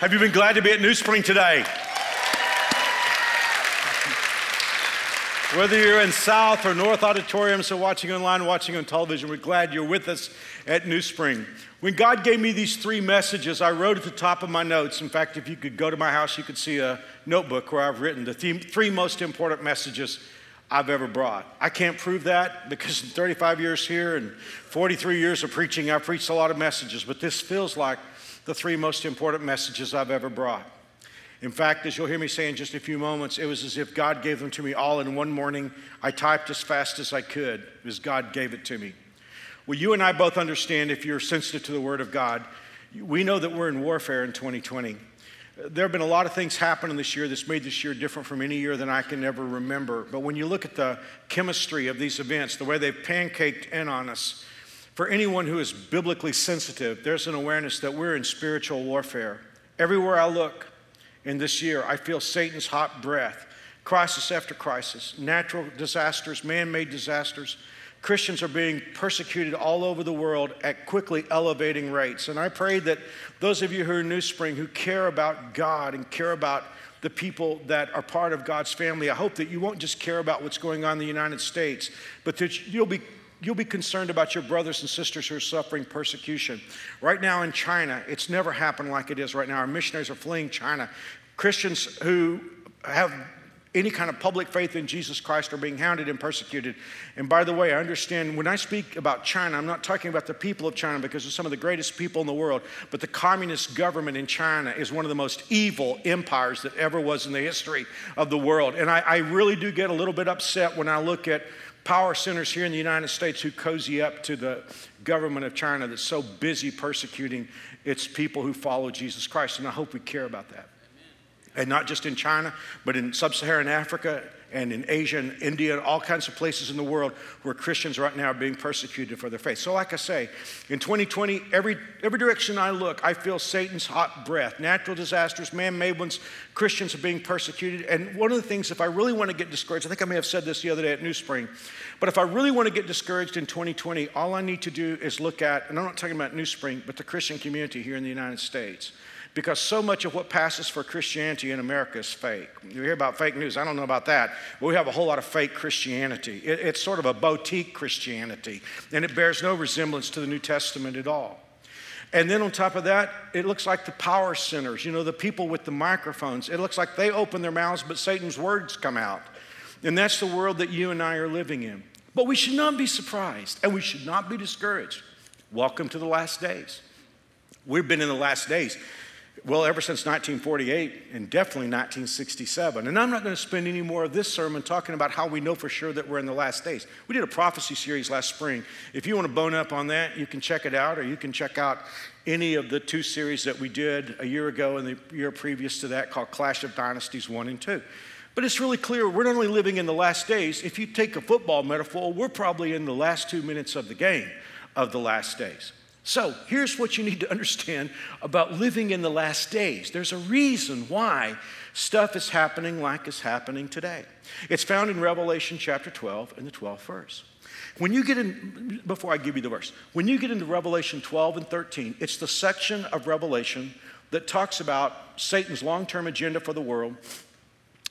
Have you been glad to be at New Spring today? Whether you're in South or North auditoriums or watching online, watching on television, we're glad you're with us at New Spring. When God gave me these three messages, I wrote at the top of my notes. In fact, if you could go to my house, you could see a notebook where I've written the three most important messages I've ever brought. I can't prove that because in 35 years here and 43 years of preaching, I've preached a lot of messages, but this feels like the three most important messages I've ever brought. In fact, as you'll hear me say in just a few moments, it was as if God gave them to me all in one morning. I typed as fast as I could as God gave it to me. Well, you and I both understand if you're sensitive to the Word of God, we know that we're in warfare in 2020. There have been a lot of things happening this year that's made this year different from any year than I can ever remember. But when you look at the chemistry of these events, the way they've pancaked in on us, for anyone who is biblically sensitive, there's an awareness that we're in spiritual warfare. Everywhere I look in this year, I feel Satan's hot breath, crisis after crisis, natural disasters, man made disasters. Christians are being persecuted all over the world at quickly elevating rates. And I pray that those of you who are New Spring who care about God and care about the people that are part of God's family, I hope that you won't just care about what's going on in the United States, but that you'll be You'll be concerned about your brothers and sisters who are suffering persecution. Right now in China, it's never happened like it is right now. Our missionaries are fleeing China. Christians who have any kind of public faith in Jesus Christ are being hounded and persecuted. And by the way, I understand when I speak about China, I'm not talking about the people of China because they're some of the greatest people in the world, but the communist government in China is one of the most evil empires that ever was in the history of the world. And I, I really do get a little bit upset when I look at power centers here in the United States who cozy up to the government of China that's so busy persecuting its people who follow Jesus Christ. And I hope we care about that. And not just in China, but in sub Saharan Africa and in Asia and India and all kinds of places in the world where Christians right now are being persecuted for their faith. So, like I say, in 2020, every, every direction I look, I feel Satan's hot breath. Natural disasters, man made ones, Christians are being persecuted. And one of the things, if I really want to get discouraged, I think I may have said this the other day at New Spring, but if I really want to get discouraged in 2020, all I need to do is look at, and I'm not talking about New Spring, but the Christian community here in the United States because so much of what passes for Christianity in America is fake. You hear about fake news, I don't know about that, but we have a whole lot of fake Christianity. It, it's sort of a boutique Christianity, and it bears no resemblance to the New Testament at all. And then on top of that, it looks like the power centers, you know, the people with the microphones. It looks like they open their mouths, but Satan's words come out. And that's the world that you and I are living in. But we should not be surprised and we should not be discouraged. Welcome to the last days. We've been in the last days well, ever since 1948 and definitely 1967. And I'm not going to spend any more of this sermon talking about how we know for sure that we're in the last days. We did a prophecy series last spring. If you want to bone up on that, you can check it out, or you can check out any of the two series that we did a year ago and the year previous to that called Clash of Dynasties 1 and 2. But it's really clear we're not only living in the last days, if you take a football metaphor, we're probably in the last two minutes of the game of the last days. So here's what you need to understand about living in the last days. There's a reason why stuff is happening like it's happening today. It's found in Revelation chapter 12 and the 12th verse. When you get in, before I give you the verse, when you get into Revelation 12 and 13, it's the section of Revelation that talks about Satan's long term agenda for the world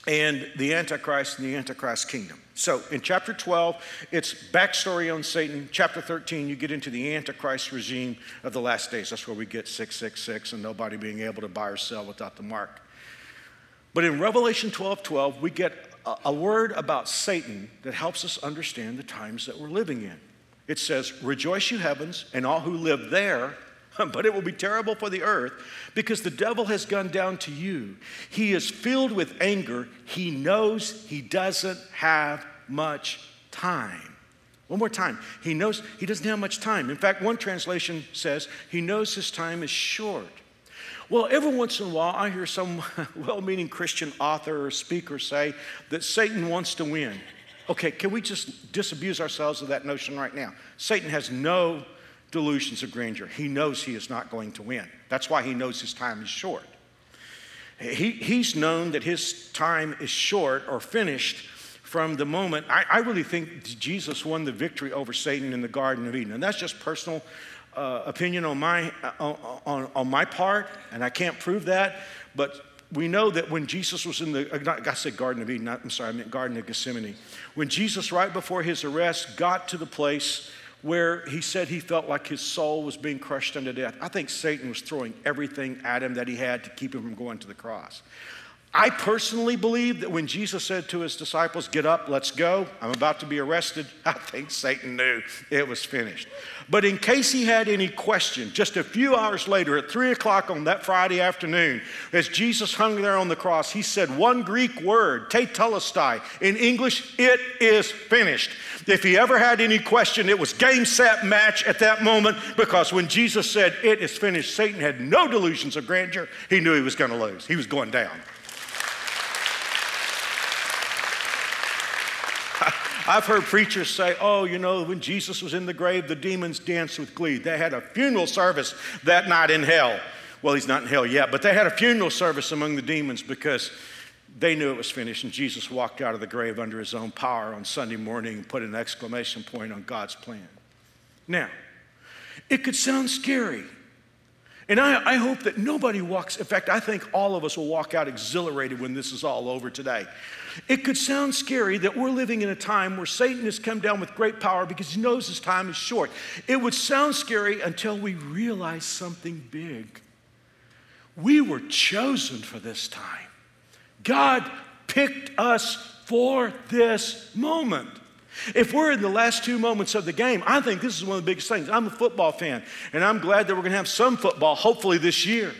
and the Antichrist and the Antichrist kingdom. So in chapter 12, it's backstory on Satan. Chapter 13, you get into the Antichrist regime of the last days. That's where we get 666 and nobody being able to buy or sell without the mark. But in Revelation 12 12, we get a, a word about Satan that helps us understand the times that we're living in. It says, Rejoice, you heavens, and all who live there. but it will be terrible for the earth because the devil has gone down to you. He is filled with anger. He knows he doesn't have much time. One more time. He knows he doesn't have much time. In fact, one translation says he knows his time is short. Well, every once in a while, I hear some well meaning Christian author or speaker say that Satan wants to win. Okay, can we just disabuse ourselves of that notion right now? Satan has no delusions of grandeur. He knows he is not going to win. That's why he knows his time is short. He, he's known that his time is short or finished from the moment. I, I really think Jesus won the victory over Satan in the Garden of Eden. And that's just personal uh, opinion on my, uh, on, on my part, and I can't prove that. But we know that when Jesus was in the, uh, I said Garden of Eden, I'm sorry, I meant Garden of Gethsemane. When Jesus, right before his arrest, got to the place where he said he felt like his soul was being crushed unto death, I think Satan was throwing everything at him that he had to keep him from going to the cross. I personally believe that when Jesus said to his disciples, Get up, let's go, I'm about to be arrested, I think Satan knew it was finished. But in case he had any question, just a few hours later at three o'clock on that Friday afternoon, as Jesus hung there on the cross, he said one Greek word, tetelestai. In English, it is finished. If he ever had any question, it was game, set, match at that moment because when Jesus said, It is finished, Satan had no delusions of grandeur. He knew he was going to lose, he was going down. I've heard preachers say, oh, you know, when Jesus was in the grave, the demons danced with glee. They had a funeral service that night in hell. Well, he's not in hell yet, but they had a funeral service among the demons because they knew it was finished, and Jesus walked out of the grave under his own power on Sunday morning and put an exclamation point on God's plan. Now, it could sound scary. And I, I, hope that nobody walks, in fact, I think all of us will walk out exhilarated when this is all over today. It could sound scary that we're living in a time where Satan has come down with great power because he knows his time is short. It would sound scary until we realize something big. We were chosen for this time. God picked us for this moment. If we're in the last two moments of the game, I think this is one of the biggest things. I'm a football fan, and I'm glad that we're going to have some football, hopefully, this year.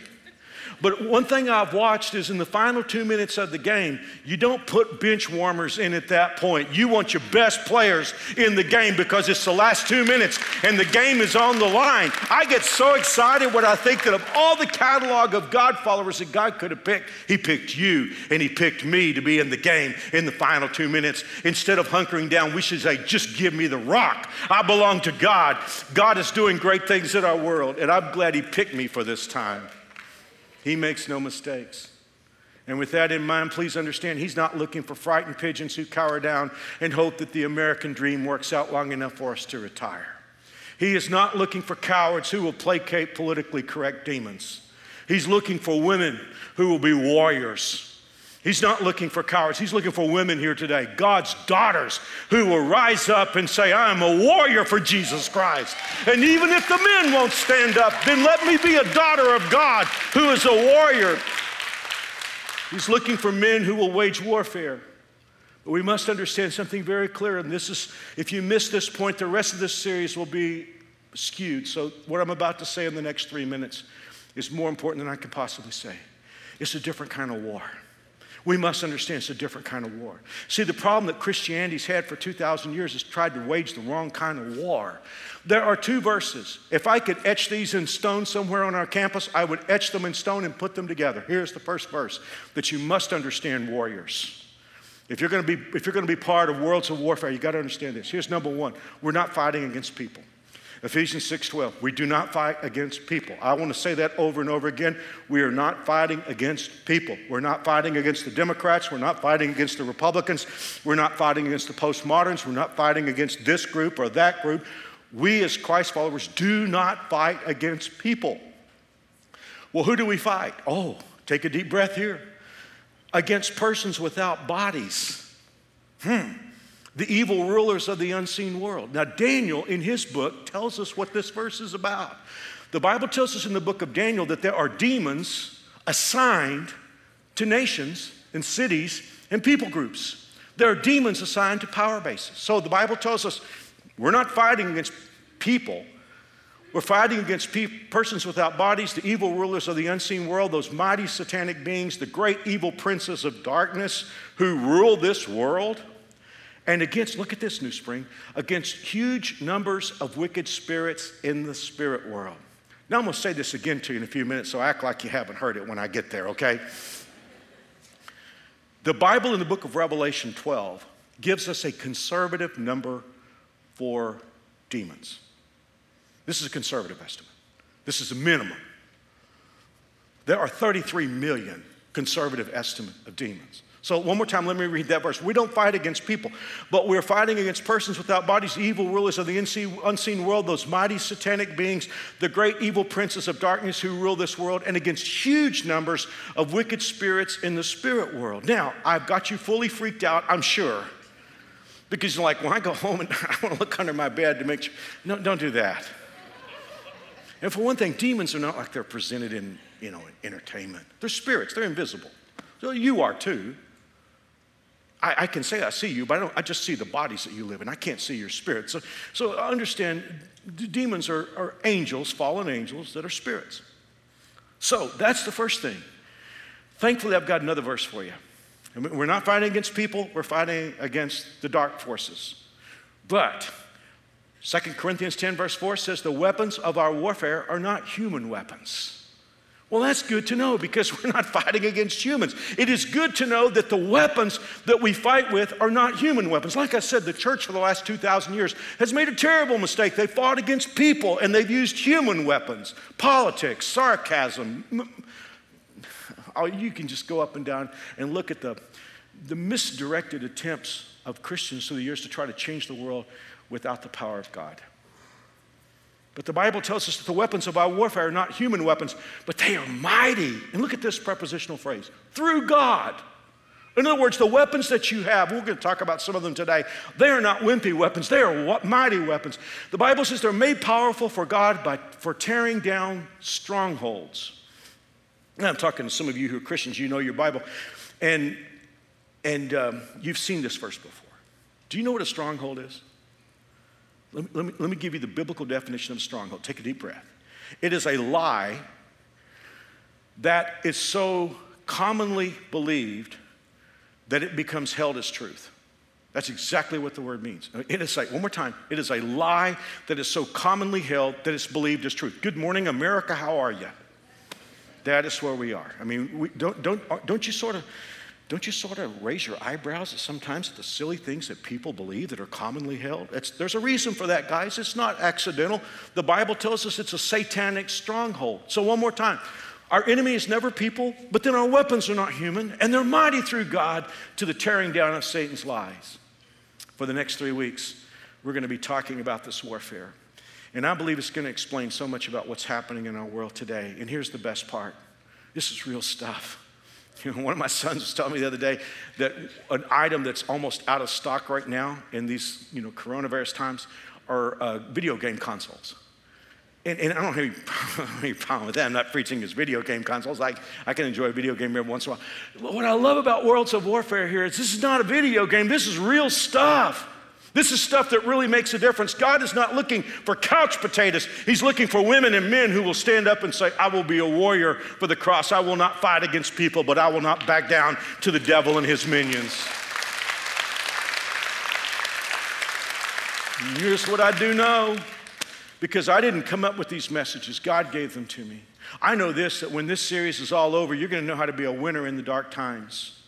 But one thing I've watched is in the final two minutes of the game, you don't put bench warmers in at that point. You want your best players in the game because it's the last two minutes and the game is on the line. I get so excited when I think that of all the catalog of God followers that God could have picked, He picked you and He picked me to be in the game in the final two minutes. Instead of hunkering down, we should say, just give me the rock. I belong to God. God is doing great things in our world, and I'm glad He picked me for this time. He makes no mistakes. And with that in mind, please understand he's not looking for frightened pigeons who cower down and hope that the American dream works out long enough for us to retire. He is not looking for cowards who will placate politically correct demons. He's looking for women who will be warriors He's not looking for cowards. He's looking for women here today, God's daughters, who will rise up and say, I am a warrior for Jesus Christ. And even if the men won't stand up, then let me be a daughter of God who is a warrior. He's looking for men who will wage warfare. But we must understand something very clear, and this is, if you miss this point, the rest of this series will be skewed. So, what I'm about to say in the next three minutes is more important than I could possibly say. It's a different kind of war. We must understand it's a different kind of war. See, the problem that Christianity's had for 2,000 years is tried to wage the wrong kind of war. There are two verses. If I could etch these in stone somewhere on our campus, I would etch them in stone and put them together. Here's the first verse that you must understand, warriors. If you're going to be, if you're going to be part of worlds of warfare, you got to understand this. Here's number one we're not fighting against people. Ephesians 6:12. We do not fight against people. I want to say that over and over again. We are not fighting against people. We're not fighting against the Democrats, we're not fighting against the Republicans, we're not fighting against the postmoderns, we're not fighting against this group or that group. We as Christ followers do not fight against people. Well, who do we fight? Oh, take a deep breath here. Against persons without bodies. Hmm the evil rulers of the unseen world. Now, Daniel, in his book, tells us what this verse is about. The Bible tells us in the book of Daniel that there are demons assigned to nations and cities and people groups. There are demons assigned to power bases. So the Bible tells us we're not fighting against people. We're fighting against pe- persons without bodies, the evil rulers of the unseen world, those mighty satanic beings, the great evil princes of darkness who rule this world and against, look at this, New Spring, against huge numbers of wicked spirits in the spirit world. Now, I'm going to say this again to you in a few minutes, so act like you haven't heard it when I get there, okay? The Bible in the book of Revelation 12 gives us a conservative number for demons. This is a conservative estimate. This is a minimum. There are 33 million conservative estimate of demons. So, one more time, let me read that verse. We don't fight against people, but we're fighting against persons without bodies, evil rulers of the unseen world, those mighty satanic beings, the great evil princes of darkness who rule this world, and against huge numbers of wicked spirits in the spirit world. Now, I've got you fully freaked out, I'm sure, because you're like, when I go home and I want to look under my bed to make sure. No, don't do that. And for one thing, demons are not like they're presented in, you know, in entertainment. They're spirits, they're invisible. So you are too. I, I, can say I see you, but I, don't, I just see the bodies that you live in. I can't see your spirit. So, so understand demons are, are angels, fallen angels that are spirits. So that's the first thing. Thankfully, I've got another verse for you. We're not fighting against people, we're fighting against the dark forces. But 2 Corinthians 10, verse 4 says, The weapons of our warfare are not human weapons. Well, that's good to know because we're not fighting against humans. It is good to know that the weapons that we fight with are not human weapons. Like I said, the church for the last 2,000 years has made a terrible mistake. They fought against people and they've used human weapons, politics, sarcasm. Oh, you can just go up and down and look at the, the misdirected attempts of Christians through the years to try to change the world without the power of God. But the Bible tells us that the weapons of our warfare are not human weapons, but they are mighty. And look at this prepositional phrase through God. In other words, the weapons that you have, we're going to talk about some of them today, they are not wimpy weapons, they are mighty weapons. The Bible says they're made powerful for God by, for tearing down strongholds. And I'm talking to some of you who are Christians, you know your Bible, and, and um, you've seen this verse before. Do you know what a stronghold is? Let me, let, me, let me give you the biblical definition of stronghold. Take a deep breath. It is a lie that is so commonly believed that it becomes held as truth. That's exactly what the word means. It is like, one more time, it is a lie that is so commonly held that it's believed as truth. Good morning, America, how are you? That is where we are. I mean, we, don't, don't, uh, don't you sort of don't you sort of raise your eyebrows sometimes at the silly things that people believe that are commonly held? It's, there's a reason for that, guys. It's not accidental. The Bible tells us it's a satanic stronghold. So, one more time. Our enemy is never people, but then our weapons are not human, and they're mighty through God to the tearing down of Satan's lies. For the next three weeks, we're going to be talking about this warfare. And I believe it's going to explain so much about what's happening in our world today. And here's the best part this is real stuff. One of my sons was telling me the other day that an item that's almost out of stock right now in these you know, coronavirus times are uh, video game consoles. And, and, I don't have any, problem with that. I'm not preaching as video game consoles. I, I can enjoy a video game every once in a while. What I love about Worlds of Warfare here is this is not a video game, this is real stuff. This is stuff that really makes a difference. God is not looking for couch potatoes. He's looking for women and men who will stand up and say, I will be a warrior for the cross. I will not fight against people, but I will not back down to the devil and his minions. And here's what I do know because I didn't come up with these messages, God gave them to me. I know this that when this series is all over, you're going to know how to be a winner in the dark times.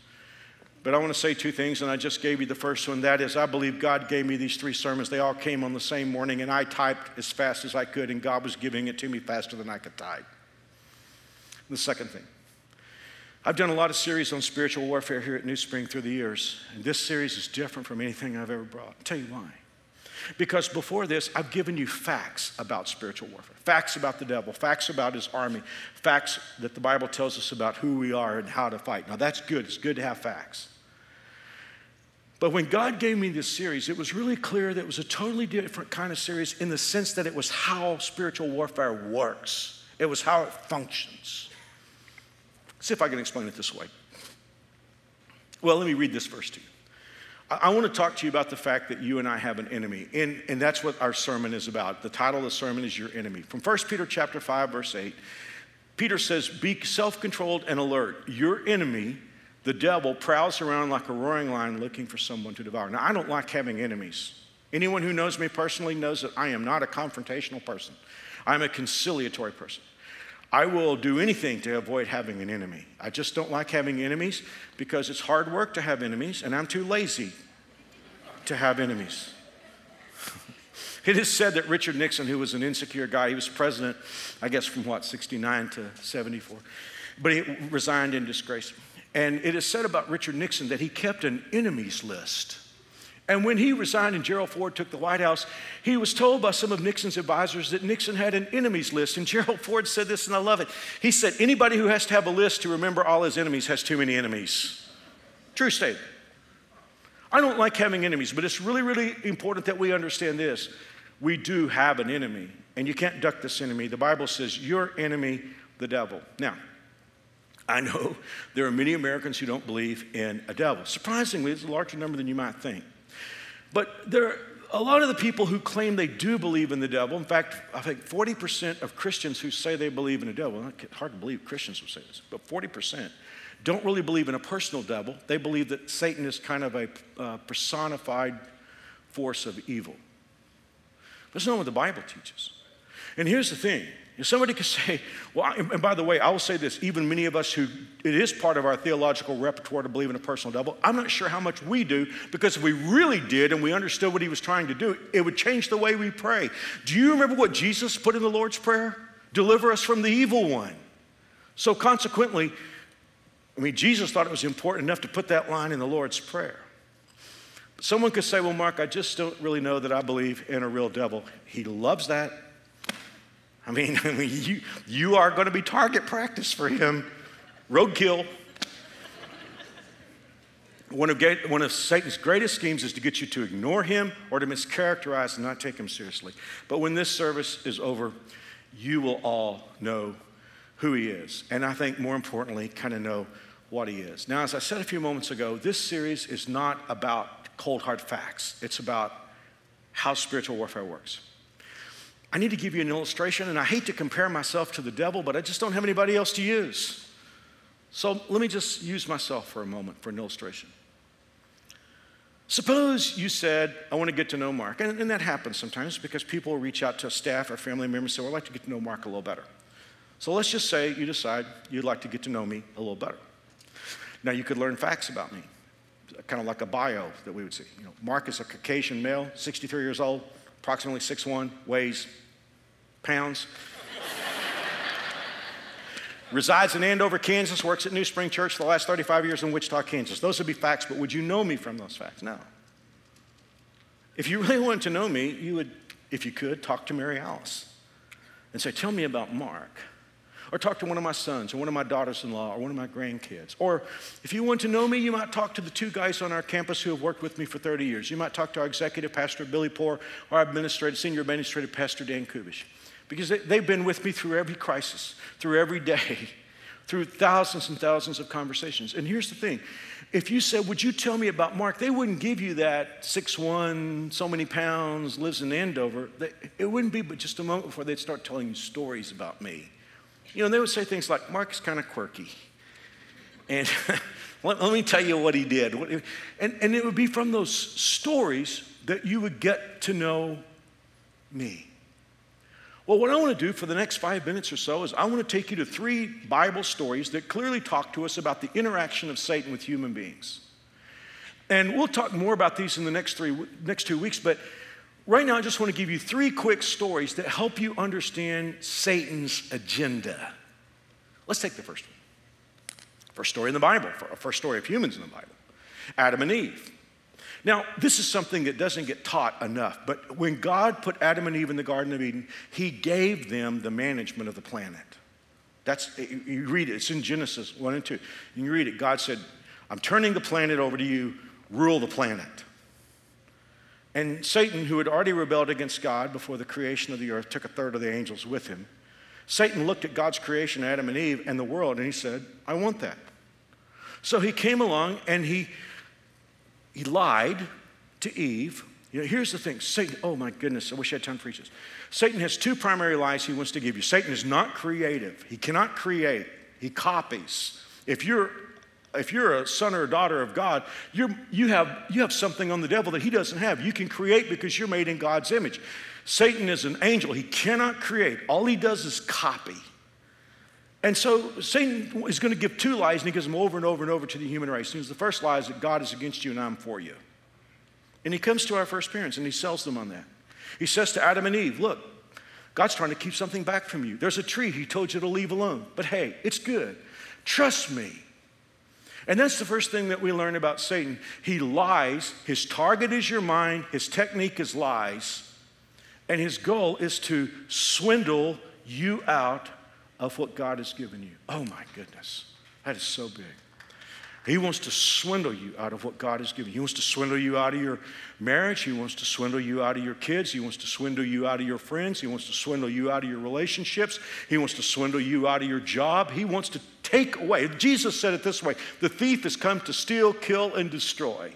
But I want to say two things, and I just gave you the first one. That is, I believe God gave me these three sermons. They all came on the same morning, and I typed as fast as I could, and God was giving it to me faster than I could type. The second thing, I've done a lot of series on spiritual warfare here at New Spring through the years, and this series is different from anything I've ever brought. I'll tell you why. Because before this, I've given you facts about spiritual warfare, facts about the devil, facts about his army, facts that the Bible tells us about who we are and how to fight. Now, that's good. It's good to have facts. But when God gave me this series, it was really clear that it was a totally different kind of series in the sense that it was how spiritual warfare works, it was how it functions. See if I can explain it this way. Well, let me read this verse to you. I, want to talk to you about the fact that you and I have an enemy, and, and that's what our sermon is about. The title of the sermon is Your Enemy. From 1 Peter chapter 5, verse 8, Peter says, Be self controlled and alert. Your enemy, the devil prowls around like a roaring lion looking for someone to devour. Now, I don't like having enemies. Anyone who knows me personally knows that I am not a confrontational person. I'm a conciliatory person. I will do anything to avoid having an enemy. I just don't like having enemies because it's hard work to have enemies, and I'm too lazy to have enemies. it is said that Richard Nixon, who was an insecure guy, he was president, I guess, from what, 69 to 74, but he resigned in disgrace. And it is said about Richard Nixon that he kept an enemies list. And when he resigned and Gerald Ford took the White House, he was told by some of Nixon's advisors that Nixon had an enemies list. And Gerald Ford said this, and I love it. He said, Anybody who has to have a list to remember all his enemies has too many enemies. True statement. I don't like having enemies, but it's really, really important that we understand this. We do have an enemy, and you can't duck this enemy. The Bible says, Your enemy, the devil. Now, I know there are many Americans who don't believe in a devil. Surprisingly, it's a larger number than you might think. But there are a lot of the people who claim they do believe in the devil. In fact, I think 40% of Christians who say they believe in a devil, it's hard to believe Christians would say this, but 40% don't really believe in a personal devil. They believe that Satan is kind of a uh, personified force of evil. That's not what the Bible teaches. And here's the thing If somebody could say, well, and by the way, I will say this even many of us who it is part of our theological repertoire to believe in a personal devil, I'm not sure how much we do because if we really did and we understood what he was trying to do, it would change the way we pray. Do you remember what Jesus put in the Lord's Prayer? Deliver us from the evil one. So consequently, I mean, Jesus thought it was important enough to put that line in the Lord's Prayer. But someone could say, well, Mark, I just don't really know that I believe in a real devil. He loves that. I mean, I mean you, you are going to be target practice for him. Roadkill. One of, one of Satan's greatest schemes is to get you to ignore him or to mischaracterize and not take him seriously. But when this service is over, you will all know who he is. And I think more importantly, kind of know what he is. Now, as I said a few moments ago, this series is not about cold hard facts, it's about how spiritual warfare works. I need to give you an illustration, and I hate to compare myself to the devil, but I just don't have anybody else to use. So let me just use myself for a moment for an illustration. Suppose you said, I want to get to know Mark. And, and that happens sometimes because people reach out to staff or family member and say, well, I'd like to get to know Mark a little better. So let's just say you decide you'd like to get to know me a little better. Now, you could learn facts about me, kind of like a bio that we would see. You know, Mark is a Caucasian male, 63 years old, approximately 6'1, weighs pounds. Resides in Andover, Kansas, works at New Spring Church for the last 35 years in Wichita, Kansas. Those would be facts, but would you know me from those facts? No. If you really wanted to know me, you would, if you could, talk to Mary Alice and say, Tell me about Mark. Or talk to one of my sons or one of my daughters in law or one of my grandkids. Or if you want to know me, you might talk to the two guys on our campus who have worked with me for 30 years. You might talk to our executive pastor, Billy Poor, or our administrative, senior administrative pastor, Dan Kubish. Because they, have been with me through every crisis, through every day, through thousands and thousands of conversations. And here's the thing if you said, Would you tell me about Mark? They wouldn't give you that six-one, so many pounds, lives in Andover. It wouldn't be but just a moment before they'd start telling you stories about me. You know, they would say things like, Mark's kind of quirky. And let, let, me tell you what he did. And, and it would be from those stories that you would get to know me. Well, what I want to do for the next five minutes or so is I want to take you to three Bible stories that clearly talk to us about the interaction of Satan with human beings. And we'll talk more about these in the next three next two weeks, but right now I just want to give you three quick stories that help you understand Satan's agenda. Let's take the first one. First story in the Bible, first story of humans in the Bible. Adam and Eve. Now, this is something that doesn't get taught enough, but when God put Adam and Eve in the Garden of Eden, He gave them the management of the planet. That's, you read it, it's in Genesis 1 and 2. You read it. God said, I'm turning the planet over to you, rule the planet. And Satan, who had already rebelled against God before the creation of the earth, took a third of the angels with him. Satan looked at God's creation, Adam and Eve, and the world, and he said, I want that. So he came along and he he lied to Eve. You know, here's the thing Satan, oh my goodness, I wish I had time preach this. Satan has two primary lies he wants to give you. Satan is not creative, he cannot create, he copies. If you're if you're a son or a daughter of God, you're, you, have, you have something on the devil that he doesn't have. You can create because you're made in God's image. Satan is an angel, he cannot create, all he does is copy. And so Satan is going to give two lies, and he gives them over and over and over to the human race. And the first lie is that God is against you and I'm for you. And he comes to our first parents and he sells them on that. He says to Adam and Eve, Look, God's trying to keep something back from you. There's a tree he told you to leave alone, but hey, it's good. Trust me. And that's the first thing that we learn about Satan. He lies, his target is your mind, his technique is lies, and his goal is to swindle you out of what God has given you. Oh my goodness, that is so big. He wants to swindle you out of what God has given. He wants to swindle you out of your marriage. He wants to swindle you out of your kids. He wants to swindle you out of your friends. He wants to swindle you out of your relationships. He wants to swindle you out of your job. He wants to take away. Jesus said it this way the thief has come to steal, kill, and destroy.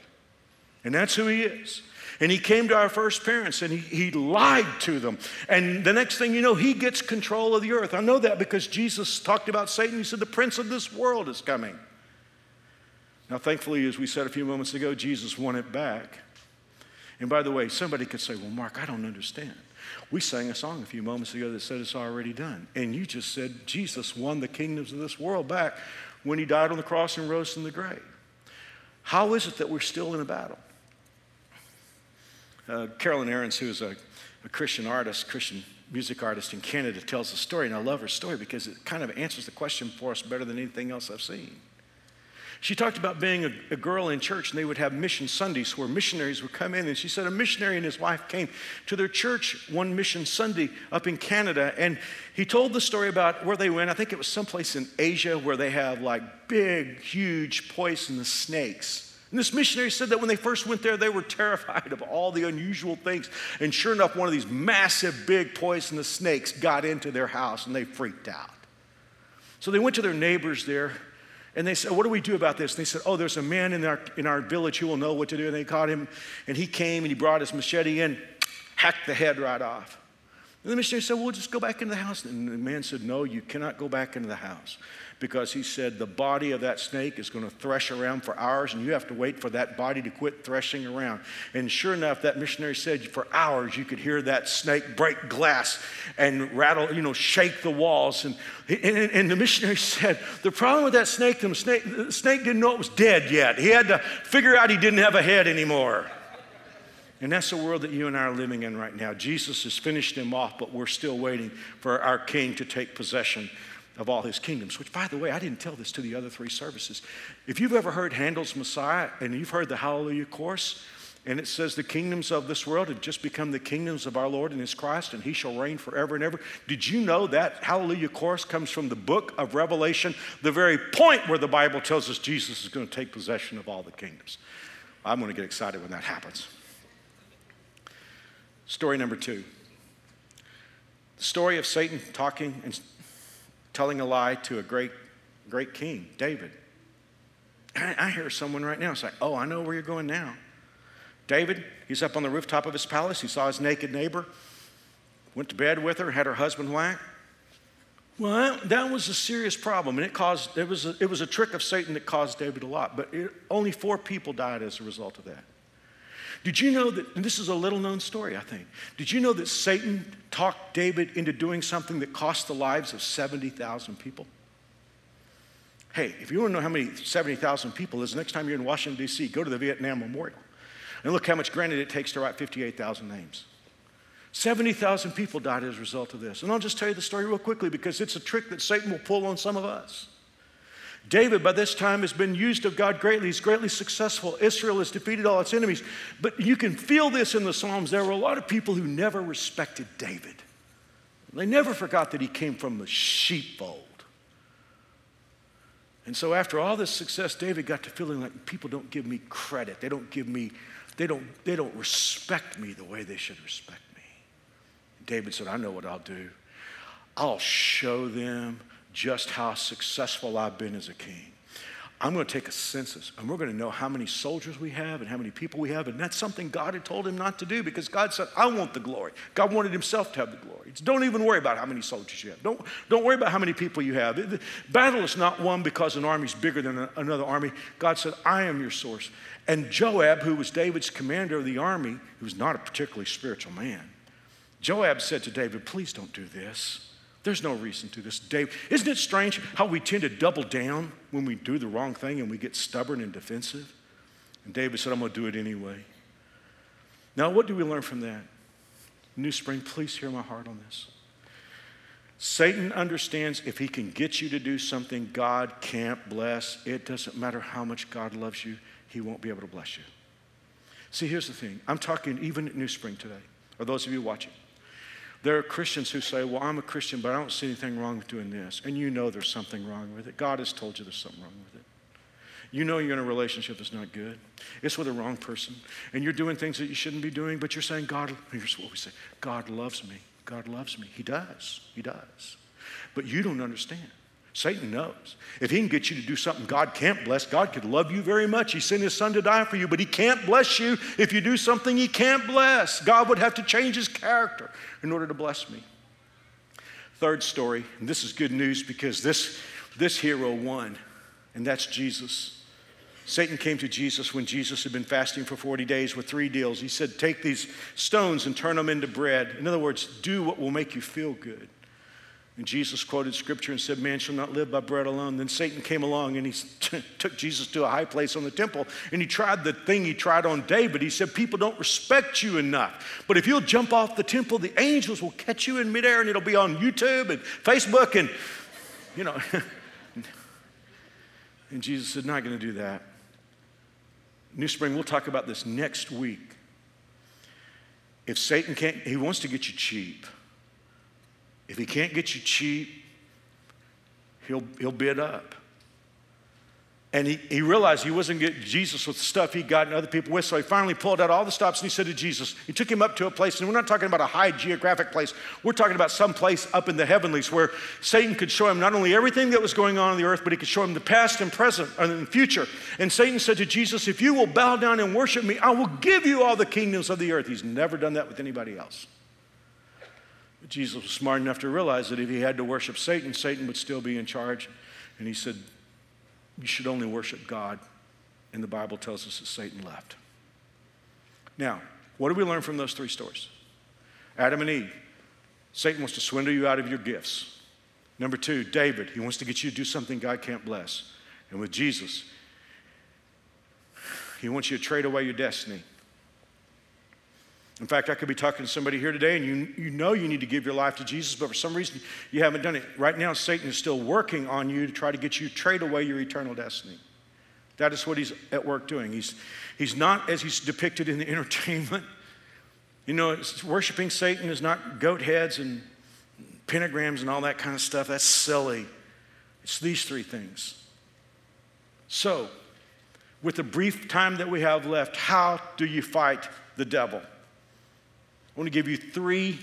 And that's who he is. And he came to our first parents and he, he lied to them. And the next thing you know, he gets control of the earth. I know that because Jesus talked about Satan. He said, The prince of this world is coming. Now, thankfully, as we said a few moments ago, Jesus won it back. And by the way, somebody could say, Well, Mark, I don't understand. We sang a song a few moments ago that said it's already done. And you just said Jesus won the kingdoms of this world back when he died on the cross and rose from the grave. How is it that we're still in a battle? Uh, Carolyn Arends, who is a, a Christian artist, Christian music artist in Canada, tells a story, and I love her story because it kind of answers the question for us better than anything else I've seen. She talked about being a, a, girl in church, and they would have mission Sundays where missionaries would come in. And she said a missionary and his wife came to their church one mission Sunday up in Canada. And he told the story about where they went. I think it was someplace in Asia where they have like big, huge poisonous snakes. And this missionary said that when they first went there, they were terrified of all the unusual things. And sure enough, one of these massive, big, poisonous snakes got into their house and they freaked out. So they went to their neighbors there and they said, What do we do about this? And they said, Oh, there's a man in our, in our village who will know what to do. And they caught him, and he came and he brought his machete in, hacked the head right off. And the missionary said, Well, we'll just go back into the house. And the man said, No, you cannot go back into the house because he said the body of that snake is going to thresh around for hours and you have to wait for that body to quit threshing around. And sure enough, that missionary said for hours you could hear that snake break glass and rattle, you know, shake the walls. And, and, and the missionary said the problem with that snake, the snake, the snake didn't know it was dead yet. He had to figure out he didn't have a head anymore. And that's the world that you and I are living in right now. Jesus has finished him off, but we're still waiting for our king to take possession of all his kingdoms, which, by the way, I didn't tell this to the other three services. If you've ever heard Handel's Messiah and you've heard the Hallelujah Chorus, and it says the kingdoms of this world have just become the kingdoms of our Lord and his Christ, and he shall reign forever and ever. Did you know that Hallelujah Chorus comes from the book of Revelation, the very point where the Bible tells us Jesus is going to take possession of all the kingdoms? I'm going to get excited when that happens. Story number two. The story of Satan talking and telling a lie to a great, great king, David. I, hear someone right now say, Oh, I know where you're going now. David, he's up on the rooftop of his palace. He saw his naked neighbor, went to bed with her, had her husband whacked. Well, that was a serious problem, and it caused it was a, it was a trick of Satan that caused David a lot. But it, only four people died as a result of that. Did you know that, and this is a little known story, I think. Did you know that Satan talked David into doing something that cost the lives of 70,000 people? Hey, if you want to know how many 70,000 people is, next time you're in Washington, D.C., go to the Vietnam Memorial and look how much granted it takes to write 58,000 names. 70,000 people died as a result of this. And I'll just tell you the story real quickly because it's a trick that Satan will pull on some of us. David, by this time, has been used of God greatly. He's greatly successful. Israel has defeated all its enemies. But you can feel this in the Psalms. There were a lot of people who never respected David. They never forgot that he came from the sheepfold. And so, after all this success, David got to feeling like people don't give me credit. They don't give me, they don't, they don't respect me the way they should respect me. David said, I know what I'll do. I'll show them just how successful I've been as a king. I'm going to take a census and we're going to know how many soldiers we have and how many people we have. And that's something God had told him not to do because God said, I want the glory. God wanted himself to have the glory. It's, don't even worry about how many soldiers you have. Don't, don't worry about how many people you have. Battle is not won because an army is bigger than another army. God said, I am your source. And Joab, who was David's commander of the army, who was not a particularly spiritual man, Joab said to David, Please don't do this. There's no reason to this. Dave, isn't it strange how we tend to double down when we do the wrong thing and we get stubborn and defensive? And David said, I'm going to do it anyway. Now, what do we learn from that? New Spring, please hear my heart on this. Satan understands if he can get you to do something God can't bless, it doesn't matter how much God loves you, he won't be able to bless you. See, here's the thing I'm talking even at New Spring today, or those of you watching. There are Christians who say, Well, I'm a Christian, but I don't see anything wrong with doing this. And you know there's something wrong with it. God has told you there's something wrong with it. You know you're in a relationship that's not good. It's with the wrong person. And you're doing things that you shouldn't be doing, but you're saying, God, here's what we say God loves me. God loves me. He does. He does. But you don't understand. Satan knows. If he can get you to do something God can't bless, God could love you very much. He sent his son to die for you, but he can't bless you if you do something he can't bless. God would have to change his character in order to bless me. Third story, and this is good news because this, this hero won, and that's Jesus. Satan came to Jesus when Jesus had been fasting for 40 days with three deals. He said, Take these stones and turn them into bread. In other words, do what will make you feel good. And Jesus quoted scripture and said, Man shall not live by bread alone. Then Satan came along and he took Jesus to a high place on the temple and he tried the thing he tried on David. He said, People don't respect you enough. But if you'll jump off the temple, the angels will catch you in midair and it'll be on YouTube and Facebook and, you know. and Jesus said, Not going to do that. New Spring, we'll talk about this next week. If Satan can't, he wants to get you cheap. If he can't get you cheap, he'll, he'll bid up. And he, he realized he wasn't getting Jesus with the stuff he'd gotten other people with, so he finally pulled out all the stops and he said to Jesus, he took him up to a place, and we're not talking about a high geographic place, we're talking about some place up in the heavenlies where Satan could show him not only everything that was going on on the earth, but he could show him the past and present uh, and the future. And Satan said to Jesus, If you will bow down and worship me, I will give you all the kingdoms of the earth. He's never done that with anybody else. Jesus was smart enough to realize that if he had to worship Satan, Satan would still be in charge. And he said, You should only worship God. And the Bible tells us that Satan left. Now, what do we learn from those three stories? Adam and Eve, Satan wants to swindle you out of your gifts. Number two, David, he wants to get you to do something God can't bless. And with Jesus, he wants you to trade away your destiny. In fact, I could be talking to somebody here today and you, you know you need to give your life to Jesus, but for some reason you haven't done it. Right now, Satan is still working on you to try to get you to trade away your eternal destiny. That is what he's at work doing. He's, he's not as he's depicted in the entertainment. You know, worshiping Satan is not goat heads and pentagrams and all that kind of stuff. That's silly. It's these three things. So, with the brief time that we have left, how do you fight the devil? I want to give you three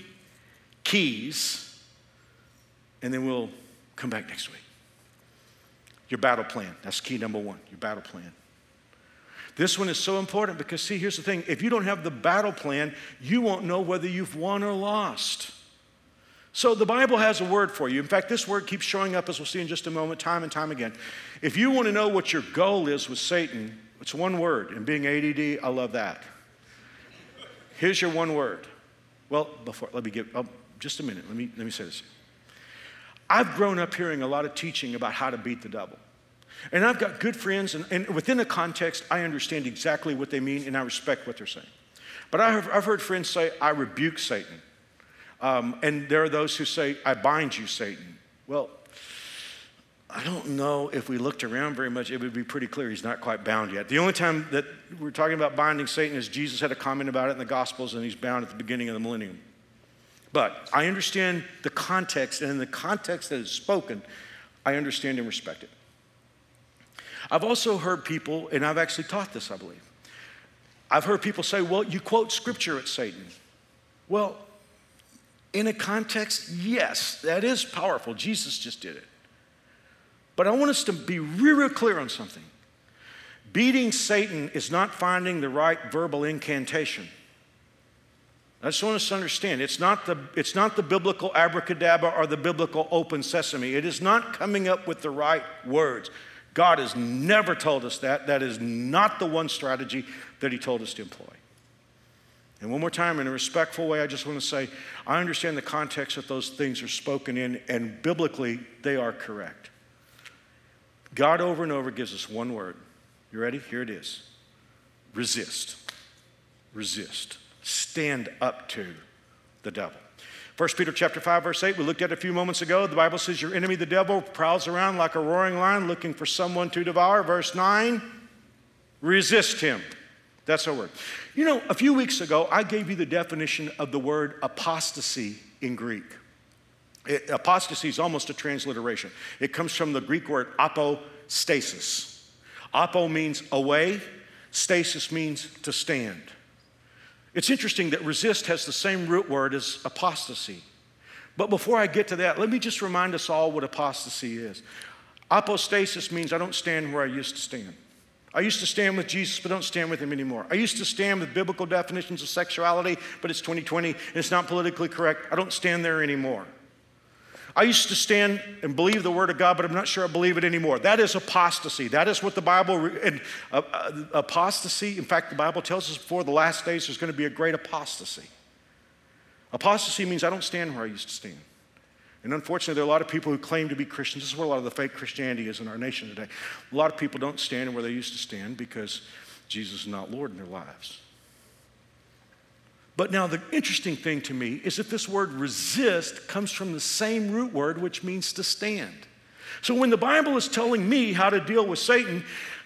keys, and then we'll come back next week. Your battle plan. That's key number one, your battle plan. This one is so important because, see, here's the thing if you don't have the battle plan, you won't know whether you've won or lost. So, the Bible has a word for you. In fact, this word keeps showing up, as we'll see in just a moment, time and time again. If you want to know what your goal is with Satan, it's one word. And being ADD, I love that. Here's your one word well, before, let me give, oh, just a minute. Let me, let me say this. I've grown up hearing a lot of teaching about how to beat the devil. And I've got good friends, and, and within the context, I understand exactly what they mean and I respect what they're saying. But I've, I've heard friends say, I rebuke Satan. Um, and there are those who say, I bind you, Satan. Well, I don't know if we looked around very much, it would be pretty clear he's not quite bound yet. The only time that we're talking about binding Satan is Jesus had a comment about it in the Gospels, and he's bound at the beginning of the millennium. But I understand the context, and in the context that is spoken, I understand and respect it. I've also heard people, and I've actually taught this, I believe. I've heard people say, well, you quote scripture at Satan. Well, in a context, yes, that is powerful. Jesus just did it. But I want us to be real, real clear on something. Beating Satan is not finding the right verbal incantation. I just want us to understand it's not, the, it's not the biblical abracadabra or the biblical open sesame. It is not coming up with the right words. God has never told us that. That is not the one strategy that He told us to employ. And one more time, in a respectful way, I just want to say I understand the context that those things are spoken in, and biblically, they are correct. God over and over gives us one word. You ready? Here it is resist. Resist stand up to the devil. 1 Peter chapter 5 verse 8 we looked at a few moments ago the Bible says your enemy the devil prowls around like a roaring lion looking for someone to devour verse 9 resist him that's our word you know a few weeks ago I gave you the definition of the word apostasy in Greek it, apostasy is almost a transliteration it comes from the Greek word apostasis apo means away stasis means to stand it's interesting that resist has the same root word as apostasy. But before I get to that, let me just remind us all what apostasy is. Apostasis means I don't stand where I used to stand. I used to stand with Jesus, but don't stand with him anymore. I used to stand with biblical definitions of sexuality, but it's 2020 and it's not politically correct. I don't stand there anymore. I used to stand and believe the word of God, but I'm not sure I believe it anymore. That is apostasy. That is what the Bible, and, uh, uh, apostasy, in fact, the Bible tells us before the last days there's going to be a great apostasy. Apostasy means I don't stand where I used to stand. And unfortunately, there are a lot of people who claim to be Christians. This is where a lot of the fake Christianity is in our nation today. A lot of people don't stand where they used to stand because Jesus is not Lord in their lives. But now, the interesting thing to me is that this word resist comes from the same root word, which means to stand. So when the Bible is telling me how to deal with Satan,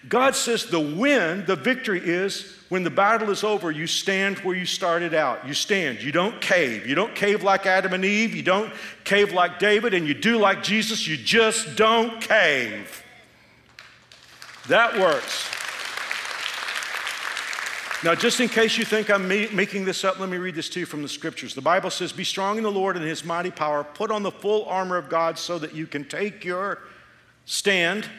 God says the win, the victory is when the battle is over, you stand where you started out. You stand. You don't cave. You don't cave like Adam and Eve. You don't cave like David, and you do like Jesus. You just don't cave. That works. Now, just in case you think I'm making this up, let me read this to you from the scriptures. The Bible says, Be strong in the Lord and his mighty power. Put on the full armor of God so that you can take your stand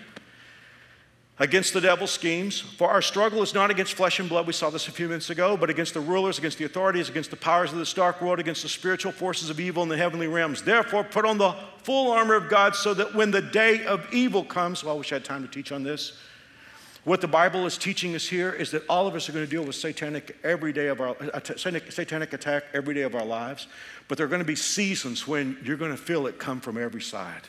against the devil's schemes. For our struggle is not against flesh and blood, we saw this a few minutes ago, but against the rulers, against the authorities, against the powers of this dark world, against the spiritual forces of evil in the heavenly realms. Therefore, put on the full armor of God so that when the day of evil comes, well, I wish I had time to teach on this what the Bible is teaching us here is that all of us are going to deal with satanic every day of our uh, uh, satanic, satanic attack every day of our lives, but there are going to be seasons when you're going to feel it come from every side.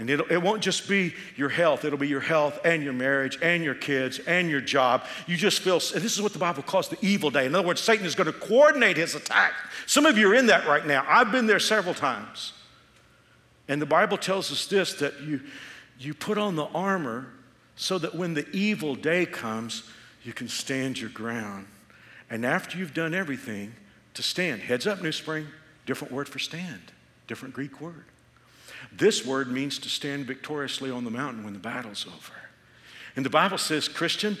And it won't just be your health, it'll be your health and your marriage and your kids and your job. You just feel, this is what the Bible calls the evil day. In other words, Satan is going to coordinate his attack. Some of you are in that right now. I've been there several times. And the Bible tells us this that you, you put on the armor so that when the evil day comes, you can stand your ground. And after you've done everything, to stand. Heads up, New Spring, different word for stand, different Greek word. This word means to stand victoriously on the mountain when the battle's over. And the Bible says, Christian,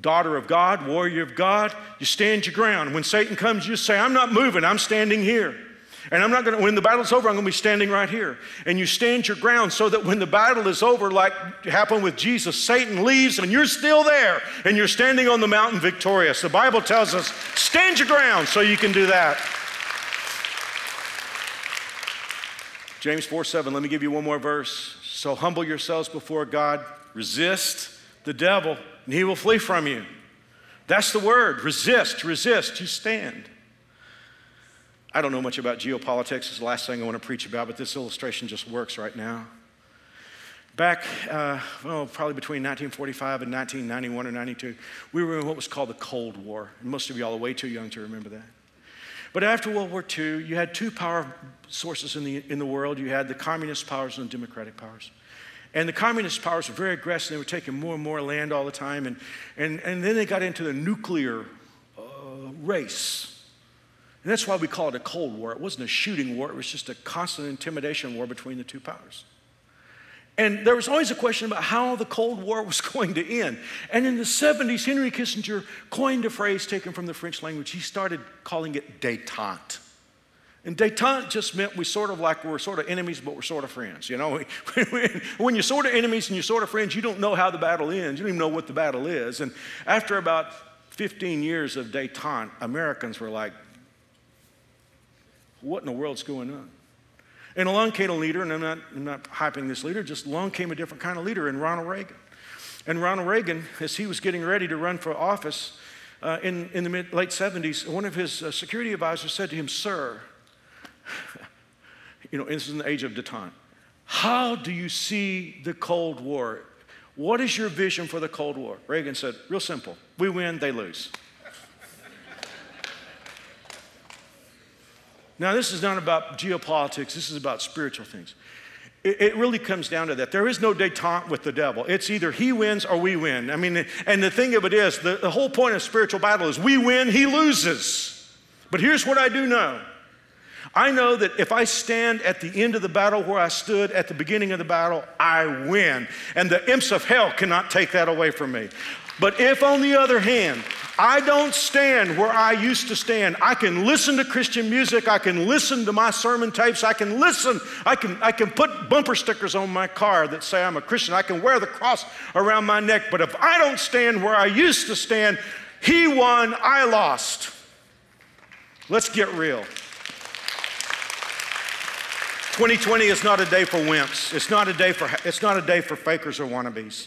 daughter of God, warrior of God, you stand your ground. When Satan comes, you say, I'm not moving, I'm standing here. And I'm not going to, when the battle's over, I'm going to be standing right here. And you stand your ground so that when the battle is over, like happened with Jesus, Satan leaves and you're still there and you're standing on the mountain victorious. The Bible tells us, stand your ground so you can do that. James 4 7, let me give you one more verse. So humble yourselves before God, resist the devil, and he will flee from you. That's the word resist, resist, you stand. I don't know much about geopolitics. It's the last thing I want to preach about, but this illustration just works right now. Back, uh, well, probably between 1945 and 1991 or 92, we were in what was called the Cold War. Most of y'all are way too young to remember that. But after World War II, you had two power sources in the, in the world. You had the communist powers and the democratic powers. And the communist powers were very aggressive. They were taking more and more land all the time. And, and, and then they got into the nuclear uh, race. And that's why we call it a Cold War. It wasn't a shooting war, it was just a constant intimidation war between the two powers. And there was always a question about how the Cold War was going to end. And in the 70s, Henry Kissinger coined a phrase taken from the French language. He started calling it detente. And detente just meant we sort of like we're sort of enemies, but we're sort of friends. You know, when you're sort of enemies and you're sort of friends, you don't know how the battle ends. You don't even know what the battle is. And after about 15 years of detente, Americans were like, what in the world's going on? And along came a leader, and I'm not, I'm not hyping this leader, just along came a different kind of leader in Ronald Reagan. And Ronald Reagan, as he was getting ready to run for office uh, in, in the mid, late 70s, one of his uh, security advisors said to him, Sir, you know, this is in the age of detente. How do you see the Cold War? What is your vision for the Cold War? Reagan said, Real simple. We win, they lose. Now, this is not about geopolitics, this is about spiritual things. It, really comes down to that. There is no detente with the devil. It's either he wins or we win. I mean, and the thing of it is, the, the whole point of spiritual battle is we win, he loses. But here's what I do know I know that if I stand at the end of the battle where I stood at the beginning of the battle, I win. And the imps of hell cannot take that away from me. But if, on the other hand, I don't stand where I used to stand, I can listen to Christian music, I can listen to my sermon tapes, I can listen, I can, I can put bumper stickers on my car that say I'm a Christian, I can wear the cross around my neck. But if I don't stand where I used to stand, he won, I lost. Let's get real. 2020 is not a day for wimps. It's not a day for, it's not a day for fakers or wannabes.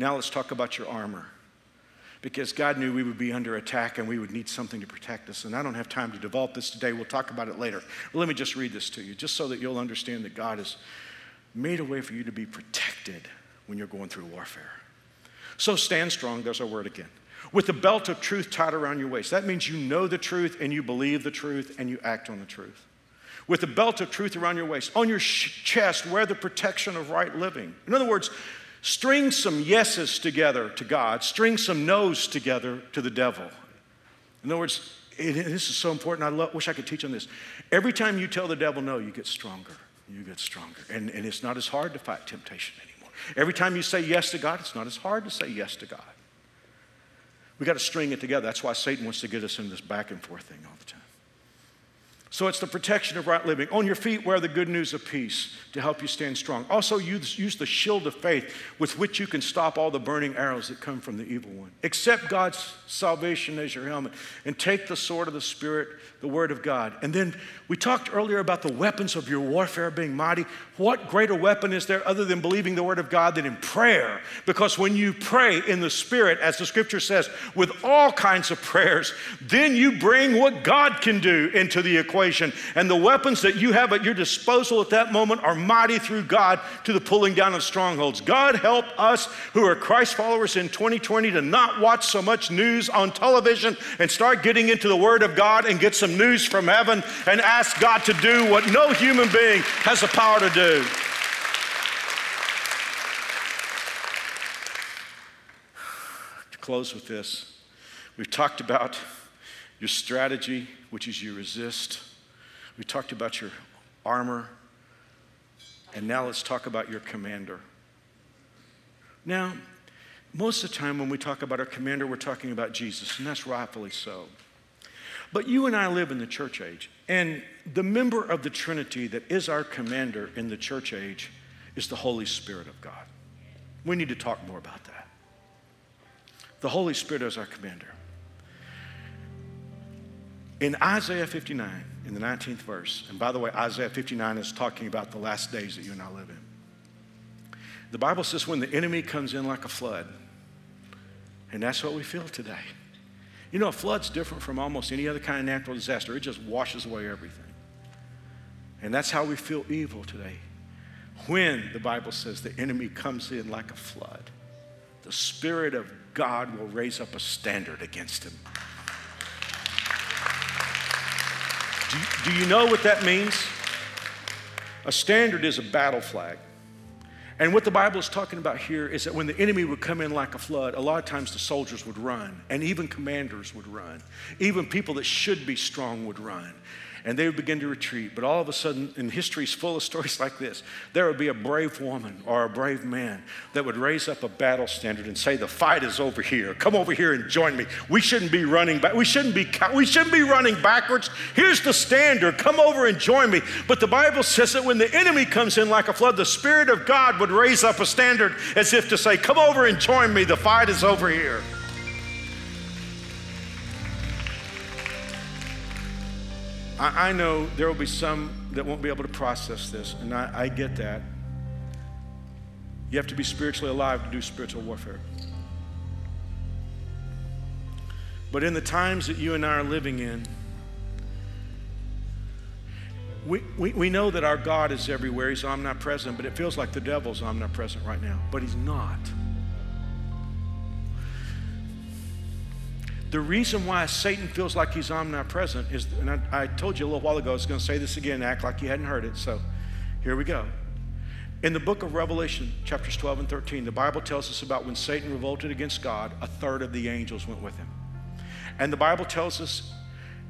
Now let's talk about your armor. Because God knew we would be under attack and we would need something to protect us. And I don't have time to develop this today. We'll talk about it later. But let me just read this to you, just so that you'll understand that God has made a way for you to be protected when you're going through warfare. So stand strong. There's our word again with the belt of truth tied around your waist. That means you know the truth and you believe the truth and you act on the truth. With the belt of truth around your waist, on your sh- chest, wear the protection of right living. In other words, string some yeses together to God, string some no's together to the devil. In other words, it, this is so important. I love, wish I could teach on this. Every time you tell the devil no, you get stronger. You get stronger. And, and it's not as hard to fight temptation anymore. Every time you say yes to God, it's not as hard to say yes to God. We got to string it together. That's why Satan wants to get us in this back and forth thing all the time. So it's the protection of right living. On your feet, wear the good news of peace to help you stand strong. Also, use, use the shield of faith with which you can stop all the burning arrows that come from the evil one. Accept God's salvation as your helmet and take the sword of the Spirit, the word of God. And then we talked earlier about the weapons of your warfare being mighty. What greater weapon is there other than believing the word of God than in prayer? Because when you pray in the Spirit, as the scripture says, with all kinds of prayers, then you bring what God can do into the equation. And the weapons that you have at your disposal at that moment are mighty through God to the pulling down of strongholds. God help us who are Christ followers in 2020 to not watch so much news on television and start getting into the Word of God and get some news from heaven and ask God to do what no human being has the power to do. To close with this, we've talked about your strategy, which is you resist. We talked about your armor, and now let's talk about your commander. Now, most of the time when we talk about our commander, we're talking about Jesus, and that's rightfully so. But you and I live in the church age, and the member of the Trinity that is our commander in the church age is the Holy Spirit of God. We need to talk more about that. The Holy Spirit is our commander. In Isaiah 59, in the 19th verse, and by the way, Isaiah 59 is talking about the last days that you and I live in. The Bible says when the enemy comes in like a flood, and that's what we feel today. You know, a flood's different from almost any other kind of natural disaster, it just washes away everything. And that's how we feel evil today. When, the Bible says, the enemy comes in like a flood, the Spirit of God will raise up a standard against him. Do, do you know what that means? A standard is a battle flag. And what the Bible is talking about here is that when the enemy would come in like a flood, a lot of times the soldiers would run, and even commanders would run. Even people that should be strong would run. And they would begin to retreat. But all of a sudden, and history is full of stories like this, there would be a brave woman or a brave man that would raise up a battle standard and say, "The fight is over here. Come over here and join me. We shouldn't be running back. We shouldn't be. We shouldn't be running backwards. Here's the standard. Come over and join me." But the Bible says that when the enemy comes in like a flood, the Spirit of God would raise up a standard as if to say, "Come over and join me. The fight is over here." I, I know there will be some that won't be able to process this, and I, I get that. You have to be spiritually alive to do spiritual warfare. But in the times that you and I are living in, we, we, we know that our God is everywhere. He's omnipresent, but it feels like the devil's omnipresent right now. But he's not. The reason why Satan feels like he's omnipresent is, and I, I told you a little while ago, I was going to say this again, act like you hadn't heard it. So here we go. In the book of Revelation, chapters 12 and 13, the Bible tells us about when Satan revolted against God, a third of the angels went with him. And the Bible tells us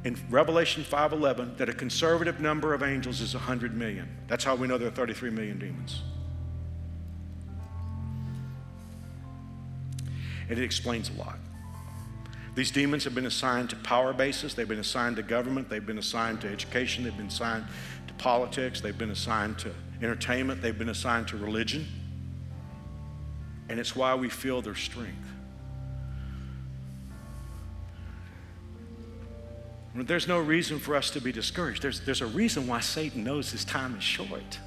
in Revelation 5:11 that a conservative number of angels is 100 million. That's how we know there are 33 million demons. And it explains a lot. These demons have been assigned to power bases, they've been assigned to government, they've been assigned to education, they've been assigned to politics, they've been assigned to entertainment, they've been assigned to religion. And it's why we feel their strength. There's no reason for us to be discouraged. There's, there's a reason why Satan knows his time is short.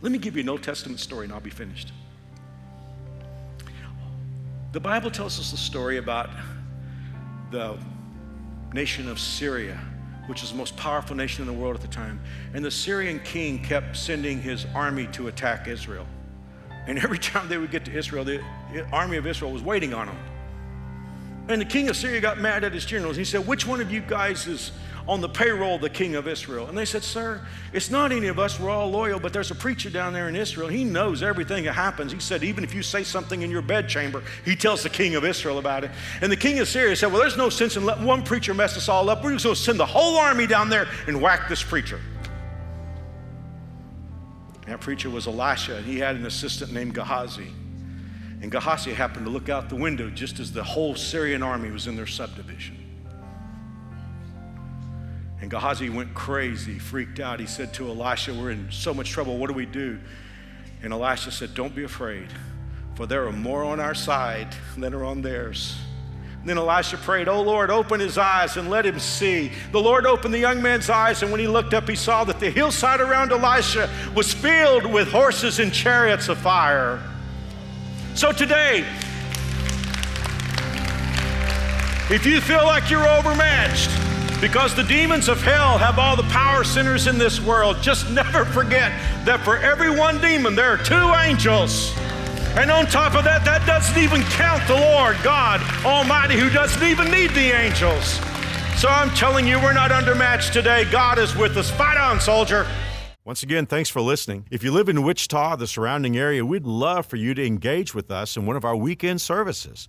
Let me give you an Old Testament story and I'll be finished. The Bible tells us a story about the nation of Syria, which was the most powerful nation in the world at the time. And the Syrian king kept sending his army to attack Israel. And every time they would get to Israel, the army of Israel was waiting on them. And the king of Syria got mad at his generals. He said, Which one of you guys is on the payroll of the king of Israel? And they said, Sir, it's not any of us. We're all loyal, but there's a preacher down there in Israel. He knows everything that happens. He said, Even if you say something in your bedchamber, he tells the king of Israel about it. And the king of Syria said, Well, there's no sense in letting one preacher mess us all up. We're just going to send the whole army down there and whack this preacher. That preacher was Elisha, and he had an assistant named Gehazi. And Gehazi happened to look out the window just as the whole Syrian army was in their subdivision. And Gehazi went crazy, freaked out. He said to Elisha, We're in so much trouble. What do we do? And Elisha said, Don't be afraid, for there are more on our side than are on theirs. Then Elisha prayed, Oh Lord, open his eyes and let him see. The Lord opened the young man's eyes, and when he looked up, he saw that the hillside around Elisha was filled with horses and chariots of fire. So today, if you feel like you're overmatched, because the demons of hell have all the power centers in this world, just never forget that for every one demon, there are two angels. And on top of that, that doesn't even count the Lord God Almighty, who doesn't even need the angels. So I'm telling you, we're not undermatched today. God is with us. Fight on, soldier. Once again, thanks for listening. If you live in Wichita, the surrounding area, we'd love for you to engage with us in one of our weekend services.